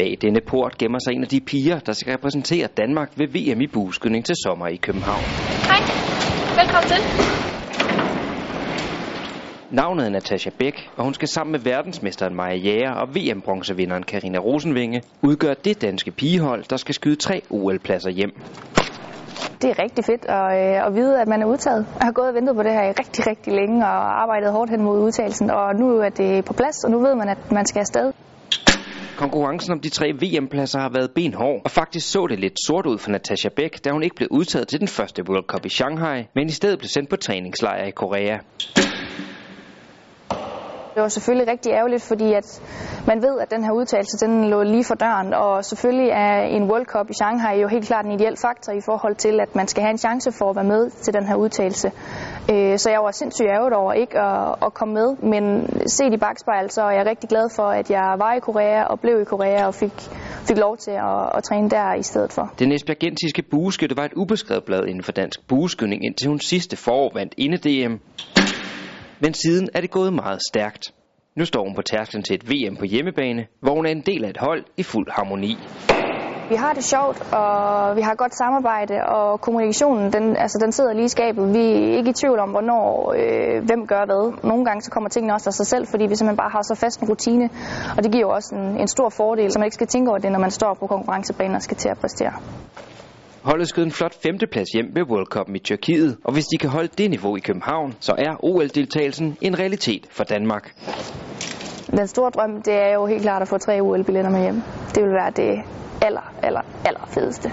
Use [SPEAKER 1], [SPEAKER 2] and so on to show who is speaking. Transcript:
[SPEAKER 1] Bag denne port gemmer sig en af de piger, der skal repræsentere Danmark ved VM i bueskydning til sommer i København.
[SPEAKER 2] Hej, velkommen til.
[SPEAKER 1] Navnet er Natasha Bæk, og hun skal sammen med verdensmesteren Maja Jæger og VM-bronzevinderen Karina Rosenvinge udgøre det danske pigehold, der skal skyde tre OL-pladser hjem.
[SPEAKER 3] Det er rigtig fedt at, øh, at vide, at man er udtaget. Jeg har gået og ventet på det her i rigtig, rigtig længe og arbejdet hårdt hen mod udtagelsen, og nu er det på plads, og nu ved man, at man skal afsted.
[SPEAKER 1] Konkurrencen om de tre VM-pladser har været benhård, og faktisk så det lidt sort ud for Natasha Bæk, da hun ikke blev udtaget til den første World Cup i Shanghai, men i stedet blev sendt på træningslejr i Korea.
[SPEAKER 3] Det var selvfølgelig rigtig ærgerligt, fordi at man ved, at den her udtalelse den lå lige for døren, og selvfølgelig er en World Cup i Shanghai jo helt klart en ideel faktor i forhold til, at man skal have en chance for at være med til den her udtalelse. Øh, så jeg var sindssygt ærget over ikke at, at komme med, men set i bagspejl, så er jeg rigtig glad for, at jeg var i Korea og blev i Korea og fik, fik lov til at, at træne der i stedet for.
[SPEAKER 1] Den esbjergensiske bueskytte var et ubeskrevet blad inden for dansk bueskydning, indtil hun sidste forår vandt inde-DM. Men siden er det gået meget stærkt. Nu står hun på tærsklen til et VM på hjemmebane, hvor hun er en del af et hold i fuld harmoni.
[SPEAKER 3] Vi har det sjovt, og vi har godt samarbejde, og kommunikationen den, altså, den sidder lige i skabet. Vi er ikke i tvivl om, hvornår øh, hvem gør hvad. Nogle gange så kommer tingene også af sig selv, fordi vi simpelthen bare har så fast en rutine, og det giver jo også en, en stor fordel, så man ikke skal tænke over det, når man står på konkurrencebanen og skal til at præstere.
[SPEAKER 1] Holdet skød en flot femteplads hjem ved World Cup i Tyrkiet, og hvis de kan holde det niveau i København, så er OL-deltagelsen en realitet for Danmark.
[SPEAKER 3] Den store drøm, det er jo helt klart at få tre OL-billetter med hjem. Det vil være det aller, aller, aller fedeste.